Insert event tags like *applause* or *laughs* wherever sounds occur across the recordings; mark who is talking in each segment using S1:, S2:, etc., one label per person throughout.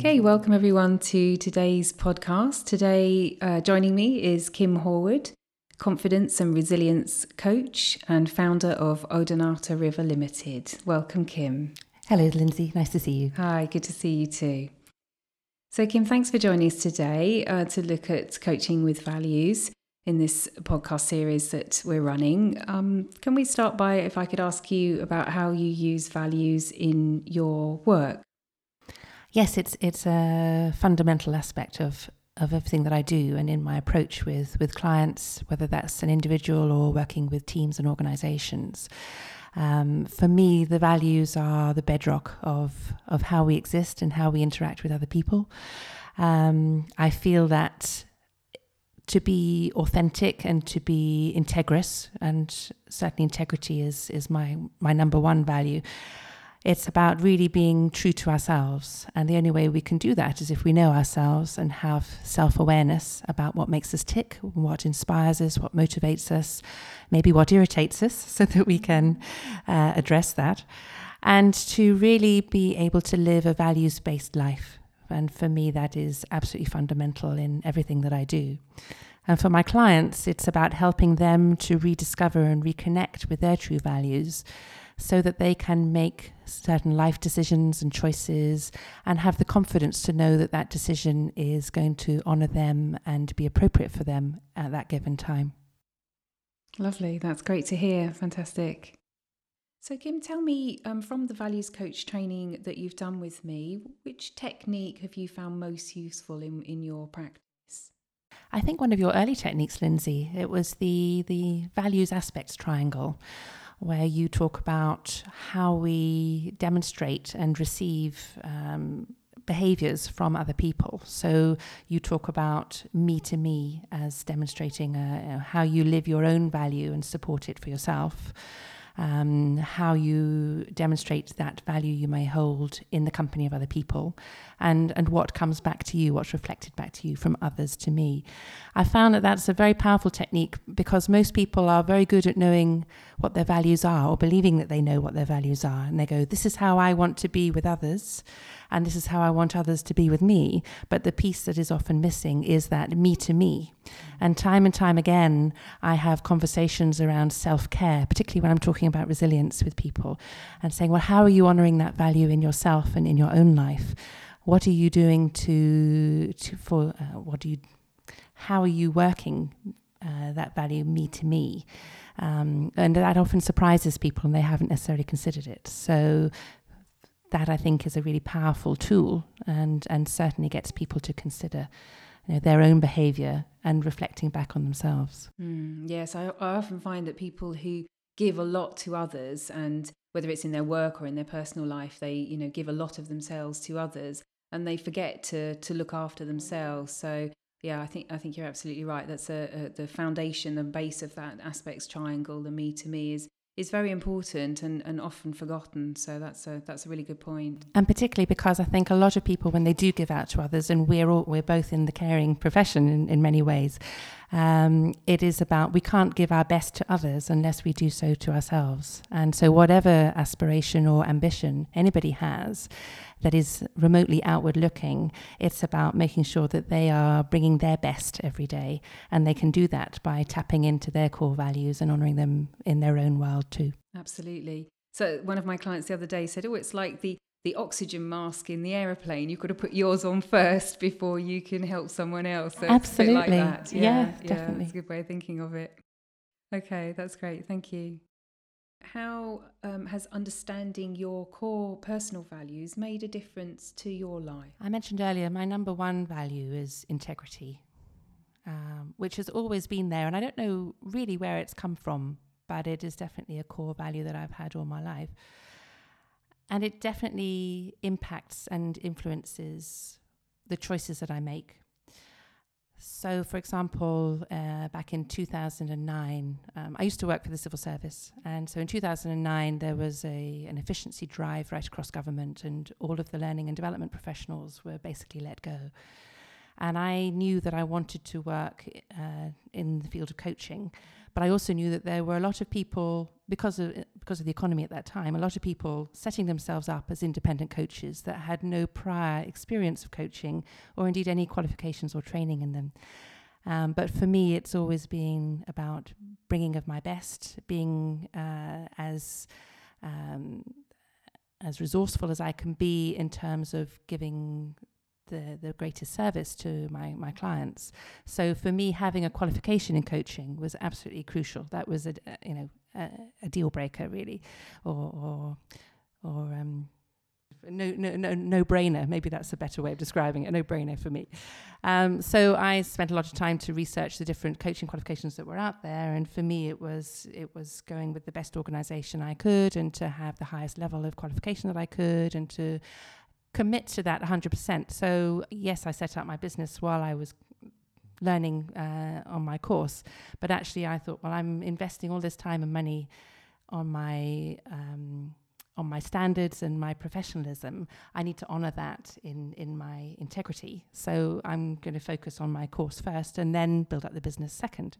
S1: Okay, welcome everyone to today's podcast. Today, uh, joining me is Kim Horwood, confidence and resilience coach and founder of Odonata River Limited. Welcome, Kim.
S2: Hello, Lindsay. Nice to see you.
S1: Hi, good to see you too. So, Kim, thanks for joining us today uh, to look at coaching with values in this podcast series that we're running. Um, can we start by, if I could ask you about how you use values in your work?
S2: Yes, it's it's a fundamental aspect of of everything that I do and in my approach with with clients, whether that's an individual or working with teams and organizations. Um, for me, the values are the bedrock of of how we exist and how we interact with other people. Um, I feel that to be authentic and to be integrous, and certainly integrity is is my my number one value. It's about really being true to ourselves. And the only way we can do that is if we know ourselves and have self awareness about what makes us tick, what inspires us, what motivates us, maybe what irritates us, *laughs* so that we can uh, address that. And to really be able to live a values based life. And for me, that is absolutely fundamental in everything that I do. And for my clients, it's about helping them to rediscover and reconnect with their true values so that they can make certain life decisions and choices and have the confidence to know that that decision is going to honor them and be appropriate for them at that given time.
S1: Lovely. That's great to hear. Fantastic. So, Kim, tell me um, from the values coach training that you've done with me, which technique have you found most useful in, in your practice?
S2: I think one of your early techniques, Lindsay, it was the the values aspects triangle where you talk about how we demonstrate and receive um, behaviors from other people. So you talk about me to me as demonstrating uh, how you live your own value and support it for yourself um, how you demonstrate that value you may hold in the company of other people, and, and what comes back to you, what's reflected back to you from others to me. I found that that's a very powerful technique because most people are very good at knowing what their values are or believing that they know what their values are. And they go, This is how I want to be with others, and this is how I want others to be with me. But the piece that is often missing is that me to me. And time and time again, I have conversations around self care, particularly when I'm talking about resilience with people, and saying, Well, how are you honoring that value in yourself and in your own life? What are you doing to, to for, uh, what do you, how are you working uh, that value me to me? Um, and that often surprises people and they haven't necessarily considered it. So that I think is a really powerful tool and, and certainly gets people to consider you know, their own behavior and reflecting back on themselves.
S1: Mm, yes, I, I often find that people who give a lot to others and whether it's in their work or in their personal life, they, you know, give a lot of themselves to others and they forget to, to look after themselves. So yeah, I think I think you're absolutely right. That's a, a, the foundation, the base of that aspects triangle. The me to me is is very important and, and often forgotten. So that's a that's a really good point.
S2: And particularly because I think a lot of people, when they do give out to others, and we're all, we're both in the caring profession in, in many ways, um, it is about we can't give our best to others unless we do so to ourselves. And so, whatever aspiration or ambition anybody has that is remotely outward looking, it's about making sure that they are bringing their best every day. And they can do that by tapping into their core values and honoring them in their own world too.
S1: Absolutely. So, one of my clients the other day said, Oh, it's like the the oxygen mask in the aeroplane. You've got to put yours on first before you can help someone else.
S2: So Absolutely.
S1: like that.
S2: Yeah, yeah, yeah, definitely.
S1: That's a good way of thinking of it. Okay, that's great. Thank you. How um, has understanding your core personal values made a difference to your life?
S2: I mentioned earlier my number one value is integrity, um, which has always been there. And I don't know really where it's come from, but it is definitely a core value that I've had all my life. And it definitely impacts and influences the choices that I make. So, for example, uh, back in 2009, um, I used to work for the civil service. And so in 2009, there was a, an efficiency drive right across government, and all of the learning and development professionals were basically let go. And I knew that I wanted to work uh, in the field of coaching, but I also knew that there were a lot of people because of because of the economy at that time, a lot of people setting themselves up as independent coaches that had no prior experience of coaching or indeed any qualifications or training in them. Um, but for me, it's always been about bringing of my best, being uh, as um, as resourceful as I can be in terms of giving the, the greatest service to my, my clients. So for me, having a qualification in coaching was absolutely crucial. That was a, you know a, a, deal breaker really, or or, or um, no, no, no, no brainer. Maybe that's a better way of describing it. No brainer for me. Um, so I spent a lot of time to research the different coaching qualifications that were out there, and for me, it was it was going with the best organisation I could, and to have the highest level of qualification that I could, and to commit to that 100%. So yes, I set up my business while I was learning uh, on my course, but actually I thought, well, I'm investing all this time and money on my um, on my standards and my professionalism, I need to honor that in, in my integrity. So I'm going to focus on my course first and then build up the business second.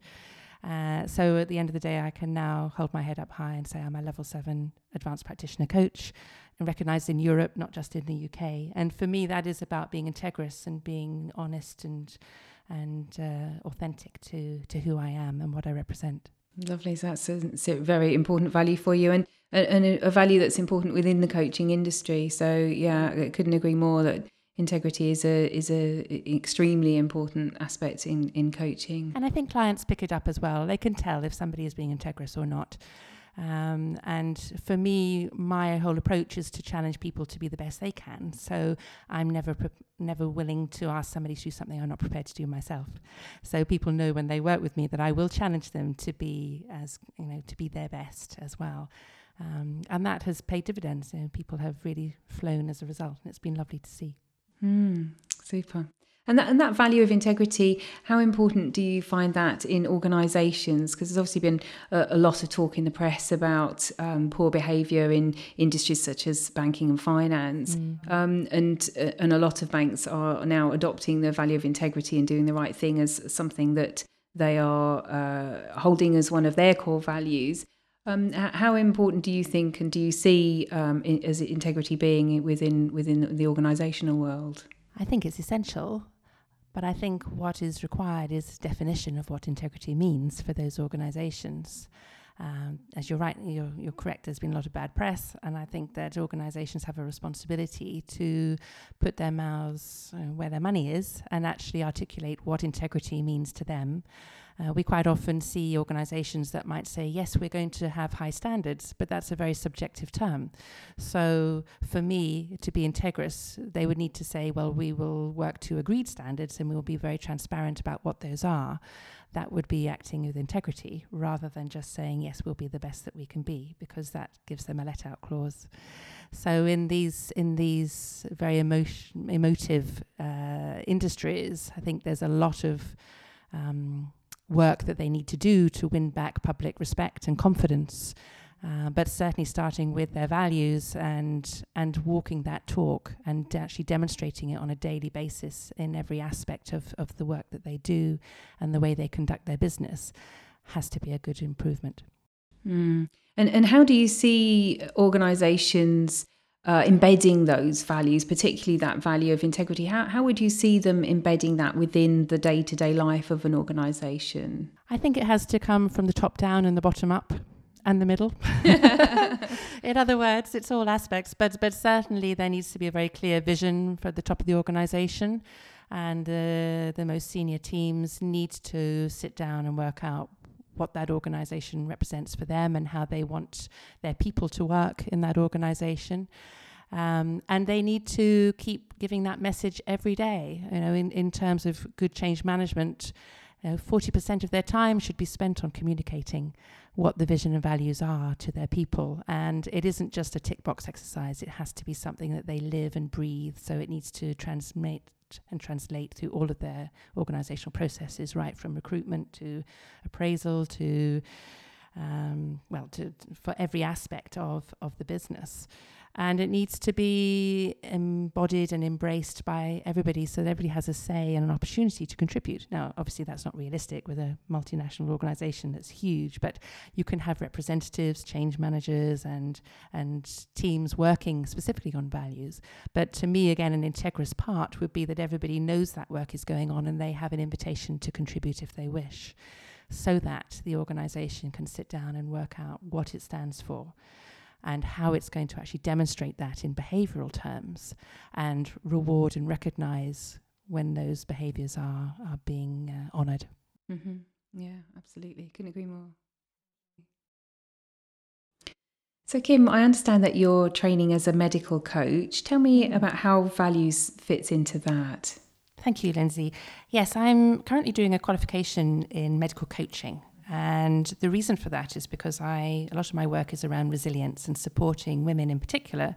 S2: Uh, so at the end of the day, I can now hold my head up high and say I'm a level seven advanced practitioner coach and recognized in Europe, not just in the UK. And for me, that is about being integrous and being honest and and uh, authentic to to who I am and what I represent.
S1: Lovely. So that's a, a very important value for you. And and a value that's important within the coaching industry. So yeah, I couldn't agree more that integrity is a is a extremely important aspect in in coaching.
S2: And I think clients pick it up as well. They can tell if somebody is being integrous or not. Um, and for me, my whole approach is to challenge people to be the best they can. So I'm never pre- never willing to ask somebody to do something I'm not prepared to do myself. So people know when they work with me that I will challenge them to be as you know to be their best as well. Um, and that has paid dividends. You know, people have really flown as a result, and it's been lovely to see.
S1: Mm, super. And that, and that value of integrity, how important do you find that in organisations? Because there's obviously been a, a, lot of talk in the press about um, poor behaviour in industries such as banking and finance, mm. um, and uh, and a lot of banks are now adopting the value of integrity and doing the right thing as something that they are uh, holding as one of their core values. Um, how important do you think, and do you see um, as integrity being within within the organisational world?
S2: I think it's essential, but I think what is required is definition of what integrity means for those organisations. Um, as you're right, you're, you're, correct. There's been a lot of bad press, and I think that organisations have a responsibility to put their mouths uh, where their money is and actually articulate what integrity means to them. Uh, we quite often see organizations that might say, yes, we're going to have high standards, but that's a very subjective term. So for me, to be integrous, they would need to say, well, we will work to agreed standards and we will be very transparent about what those are. That would be acting with integrity rather than just saying, yes, we'll be the best that we can be, because that gives them a let out clause. So in these in these very emotion, emotive uh, industries, I think there's a lot of um, work that they need to do to win back public respect and confidence. Uh, but certainly starting with their values and and walking that talk and actually demonstrating it on a daily basis in every aspect of, of the work that they do and the way they conduct their business has to be a good improvement.
S1: Mm. And and how do you see organizations uh, embedding those values, particularly that value of integrity? How, how would you see them embedding that within the day to day life of an organisation?
S2: I think it has to come from the top down and the bottom up and the middle. *laughs* *laughs* In other words, it's all aspects, but but certainly there needs to be a very clear vision for the top of the organisation, and uh, the most senior teams need to sit down and work out what that organization represents for them and how they want their people to work in that organization. Um, and they need to keep giving that message every day. You know, in, in terms of good change management, you know, 40% of their time should be spent on communicating what the vision and values are to their people. And it isn't just a tick box exercise, it has to be something that they live and breathe. So it needs to transmit and translate through all of their organizational processes, right from recruitment to appraisal to, um, well, to, for every aspect of, of the business. And it needs to be embodied and embraced by everybody so that everybody has a say and an opportunity to contribute. Now, obviously, that's not realistic with a multinational organization that's huge, but you can have representatives, change managers, and, and teams working specifically on values. But to me, again, an integrous part would be that everybody knows that work is going on and they have an invitation to contribute if they wish so that the organization can sit down and work out what it stands for and how it's going to actually demonstrate that in behavioral terms and reward and recognize when those behaviors are, are being uh, honored.
S1: Mm-hmm. Yeah, absolutely. Couldn't agree more. So, Kim, I understand that you're training as a medical coach. Tell me mm. about how values fits into that.
S2: Thank you, Lindsay. Yes, I'm currently doing a qualification in medical coaching. And the reason for that is because I, a lot of my work is around resilience and supporting women in particular.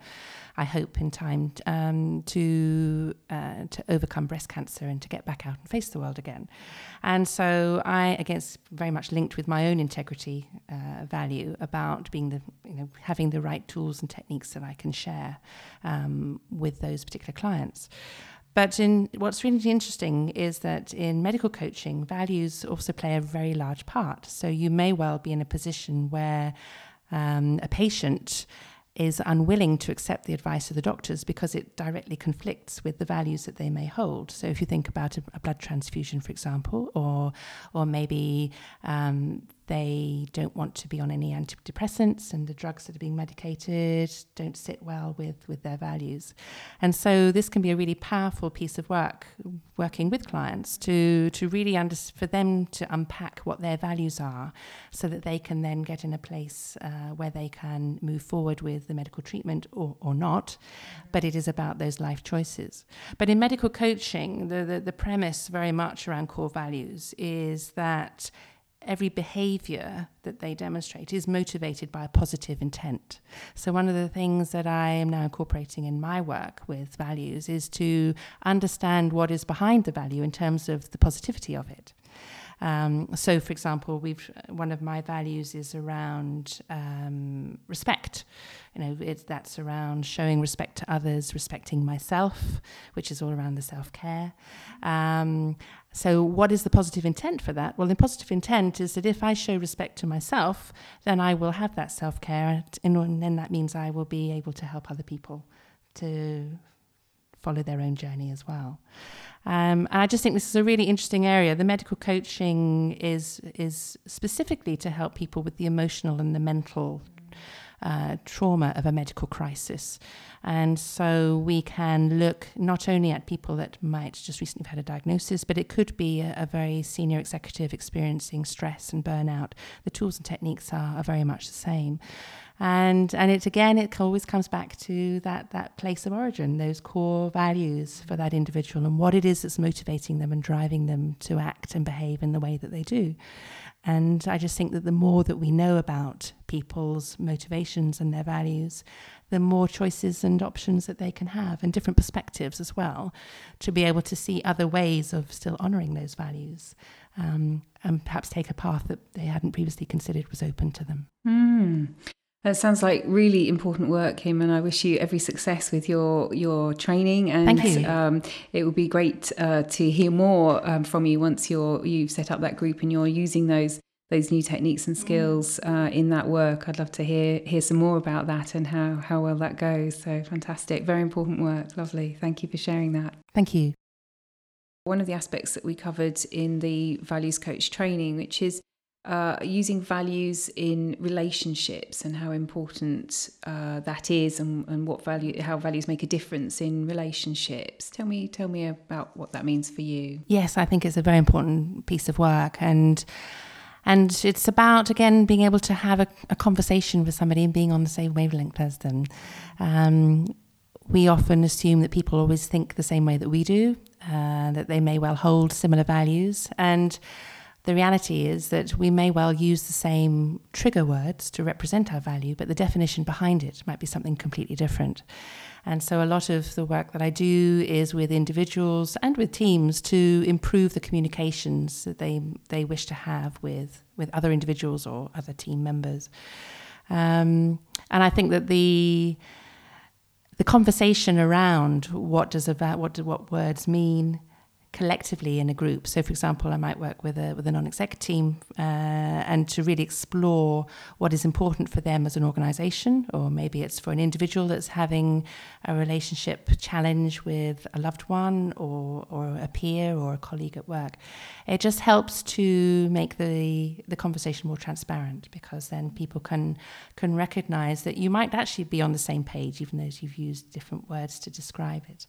S2: I hope in time um, to uh, to overcome breast cancer and to get back out and face the world again. And so I, again, it's very much linked with my own integrity uh, value about being the, you know, having the right tools and techniques that I can share um, with those particular clients. But in what's really interesting is that in medical coaching, values also play a very large part. So you may well be in a position where um, a patient is unwilling to accept the advice of the doctors because it directly conflicts with the values that they may hold. So, if you think about a, a blood transfusion, for example, or or maybe um, they don't want to be on any antidepressants, and the drugs that are being medicated don't sit well with, with their values. And so, this can be a really powerful piece of work working with clients to, to really under, for them to unpack what their values are so that they can then get in a place uh, where they can move forward with the medical treatment or, or not. But it is about those life choices. But in medical coaching, the, the, the premise very much around core values is that every behavior that they demonstrate is motivated by a positive intent. So, one of the things that I am now incorporating in my work with values is to understand what is behind the value in terms of the positivity of it. Um, so, for example, we've one of my values is around um, respect. You know, it's that's around showing respect to others, respecting myself, which is all around the self care. Um, so, what is the positive intent for that? Well, the positive intent is that if I show respect to myself, then I will have that self care, and then that means I will be able to help other people to follow their own journey as well. Um, and I just think this is a really interesting area. The medical coaching is is specifically to help people with the emotional and the mental uh, trauma of a medical crisis. And so we can look not only at people that might just recently have had a diagnosis, but it could be a, a, very senior executive experiencing stress and burnout. The tools and techniques are, are very much the same and and it again it always comes back to that that place of origin those core values for that individual and what it is that's motivating them and driving them to act and behave in the way that they do and i just think that the more that we know about people's motivations and their values the more choices and options that they can have and different perspectives as well to be able to see other ways of still honoring those values um, and perhaps take a path that they hadn't previously considered was open to them.
S1: Mm. That sounds like really important work, Kim, and I wish you every success with your your training. And
S2: Thank you. Um,
S1: it would be great uh, to hear more um, from you once you're you've set up that group and you're using those those new techniques and skills uh, in that work. I'd love to hear hear some more about that and how how well that goes. So fantastic, very important work. Lovely. Thank you for sharing that.
S2: Thank you.
S1: One of the aspects that we covered in the values coach training, which is uh, using values in relationships and how important uh, that is and, and what value how values make a difference in relationships. Tell me tell me about what that means for you.
S2: Yes i think it's a very important piece of work and and it's about again being able to have a, a conversation with somebody and being on the same wavelength as them. Um, we often assume that people always think the same way that we do uh, that they may well hold similar values and the reality is that we may well use the same trigger words to represent our value, but the definition behind it might be something completely different. And so, a lot of the work that I do is with individuals and with teams to improve the communications that they, they wish to have with, with other individuals or other team members. Um, and I think that the the conversation around what does a what do, what words mean collectively in a group. So, for example, I might work with a with a non-exec team uh, and to really explore what is important for them as an organisation, or maybe it's for an individual that's having a relationship challenge with a loved one, or or a peer, or a colleague at work. It just helps to make the the conversation more transparent because then people can can recognise that you might actually be on the same page, even though you've used different words to describe it.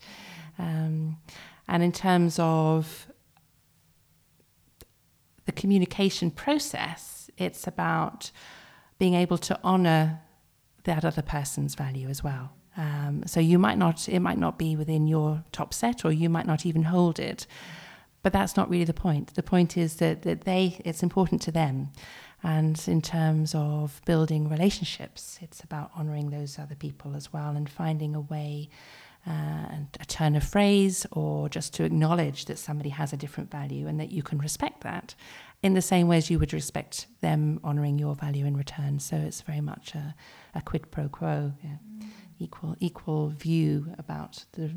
S2: Um, and in terms of the communication process, it's about being able to honor that other person's value as well. Um, so you might not, it might not be within your top set, or you might not even hold it. But that's not really the point. The point is that, that they, it's important to them. And in terms of building relationships, it's about honoring those other people as well and finding a way uh, and a turn of phrase or just to acknowledge that somebody has a different value and that you can respect that in the same way as you would respect them honoring your value in return. So it's very much a, a quid pro quo, yeah. mm. equal equal view about the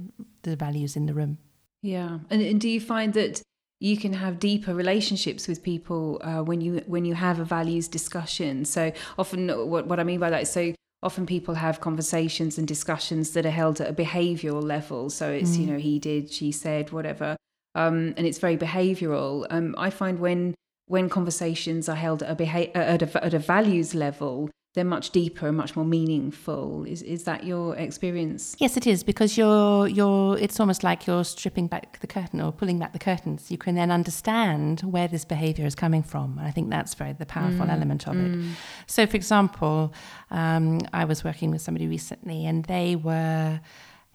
S2: the values in the room.
S1: Yeah, and, and do you find that you can have deeper relationships with people uh, when you when you have a values discussion? So often, what what I mean by that is so often people have conversations and discussions that are held at a behavioral level. So it's, mm. you know, he did, she said, whatever. Um, and it's very behavioral. Um, I find when when conversations are held at a, beha- at a, at a values level, they're much deeper and much more meaningful. Is is that your experience?
S2: Yes, it is because you're you're. It's almost like you're stripping back the curtain or pulling back the curtains. You can then understand where this behaviour is coming from, and I think that's very the powerful mm, element of mm. it. So, for example, um, I was working with somebody recently, and they were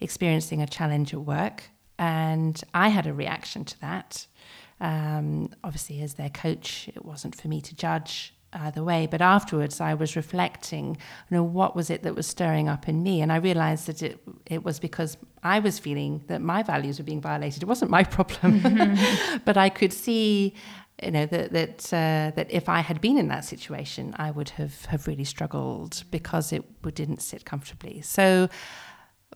S2: experiencing a challenge at work, and I had a reaction to that. Um, obviously, as their coach, it wasn't for me to judge either way. But afterwards, I was reflecting, you know, what was it that was stirring up in me? And I realized that it, it was because I was feeling that my values were being violated. It wasn't my problem. *laughs* but I could see, you know, that, that, uh, that if I had been in that situation, I would have, have really struggled because it didn't sit comfortably. So,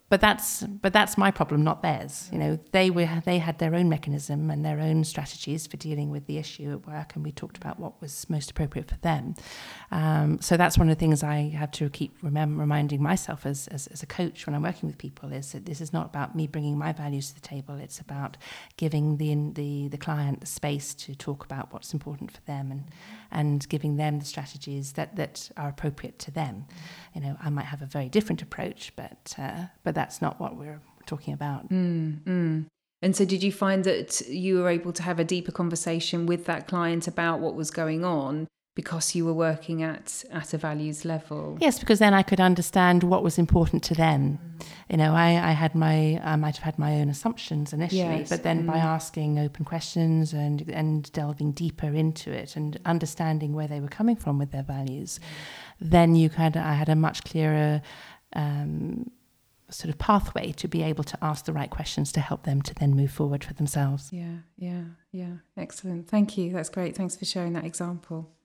S2: but that's but that's my problem, not theirs. You know, they were they had their own mechanism and their own strategies for dealing with the issue at work, and we talked about what was most appropriate for them. Um, so that's one of the things I have to keep remem- reminding myself as, as as a coach when I'm working with people is that this is not about me bringing my values to the table. It's about giving the the the client the space to talk about what's important for them and and giving them the strategies that that are appropriate to them. You know, I might have a very different approach, but uh, but that's not what we're talking about.
S1: Mm, mm. And so, did you find that you were able to have a deeper conversation with that client about what was going on because you were working at at a values level?
S2: Yes, because then I could understand what was important to them. Mm. You know, I, I had my I might have had my own assumptions initially, yes. but then mm. by asking open questions and and delving deeper into it and understanding where they were coming from with their values, then you kind of I had a much clearer. Um, sort of pathway to be able to ask the right questions to help them to then move forward for themselves.
S1: Yeah, yeah, yeah. Excellent. Thank you. That's great. Thanks for sharing that example.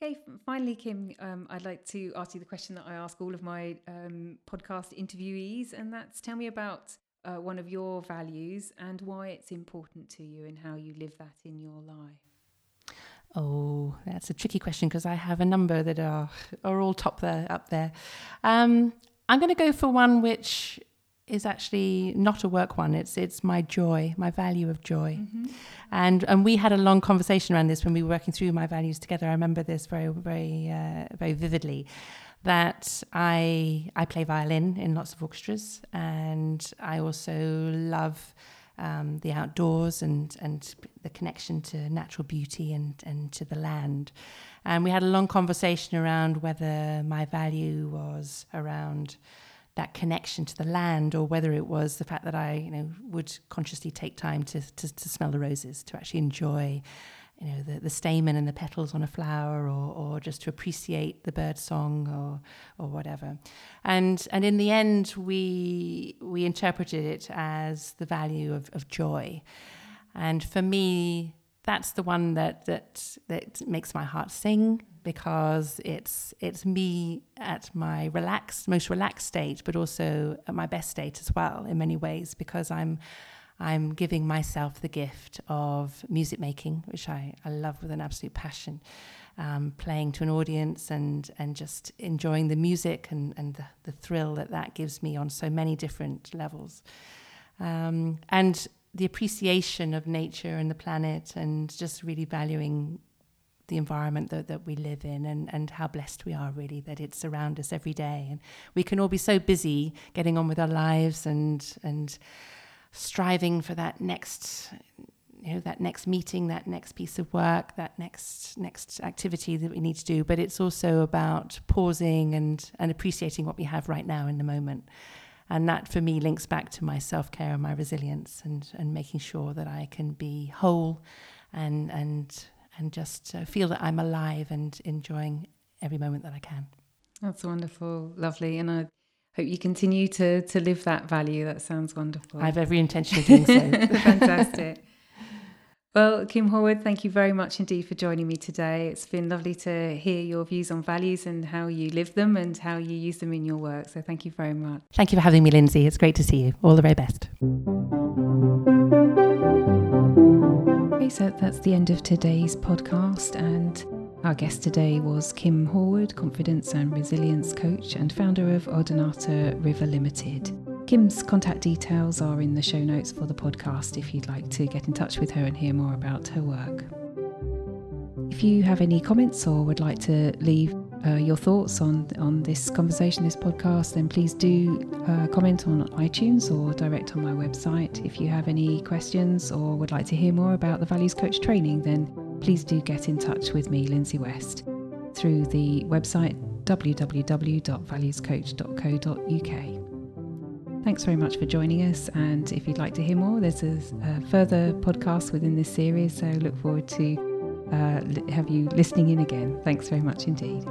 S1: Okay, finally, Kim, um, I'd like to ask you the question that I ask all of my um, podcast interviewees, and that's tell me about uh, one of your values and why it's important to you and how you live that in your life.
S2: Oh, that's a tricky question because I have a number that are are all top there, up there. Um, I'm going to go for one which is actually not a work one. It's it's my joy, my value of joy, mm-hmm. and and we had a long conversation around this when we were working through my values together. I remember this very very uh, very vividly. That I I play violin in lots of orchestras, and I also love. Um, the outdoors and and the connection to natural beauty and and to the land, and we had a long conversation around whether my value was around that connection to the land or whether it was the fact that I, you know, would consciously take time to, to, to smell the roses, to actually enjoy, you know, the, the stamen and the petals on a flower or, or just to appreciate the bird song or, or whatever. And, and in the end, we, we interpreted it as the value of, of joy. And for me, that's the one that, that, that makes my heart sing because it's it's me at my relaxed, most relaxed state, but also at my best state as well in many ways because I'm I'm giving myself the gift of music making, which I, I love with an absolute passion. Um, playing to an audience and and just enjoying the music and, and the, the thrill that that gives me on so many different levels. Um, and the appreciation of nature and the planet and just really valuing the environment that, that we live in and, and how blessed we are really that it's around us every day. And we can all be so busy getting on with our lives and and striving for that next you know that next meeting that next piece of work that next next activity that we need to do. But it's also about pausing and and appreciating what we have right now in the moment. And that for me links back to my self-care and my resilience and and making sure that I can be whole and and and just uh, feel that I'm alive and enjoying every moment that I can.
S1: That's wonderful, lovely, and I hope you continue to to live that value. That sounds wonderful.
S2: I have every intention of doing so. *laughs* *laughs*
S1: Fantastic. Well, Kim Horwood, thank you very much indeed for joining me today. It's been lovely to hear your views on values and how you live them and how you use them in your work. So thank you very much.
S2: Thank you for having me, Lindsay. It's great to see you. All the very best.
S1: Okay, so that's the end of today's podcast. And our guest today was Kim Horwood, confidence and resilience coach and founder of Odonata River Limited. Kim's contact details are in the show notes for the podcast if you'd like to get in touch with her and hear more about her work. If you have any comments or would like to leave uh, your thoughts on on this conversation, this podcast, then please do uh, comment on iTunes or direct on my website. If you have any questions or would like to hear more about the Values Coach training, then please do get in touch with me, Lindsay West, through the website www.valuescoach.co.uk. Thanks very much for joining us. And if you'd like to hear more, there's a, a further podcast within this series. So look forward to uh, have you listening in again. Thanks very much indeed.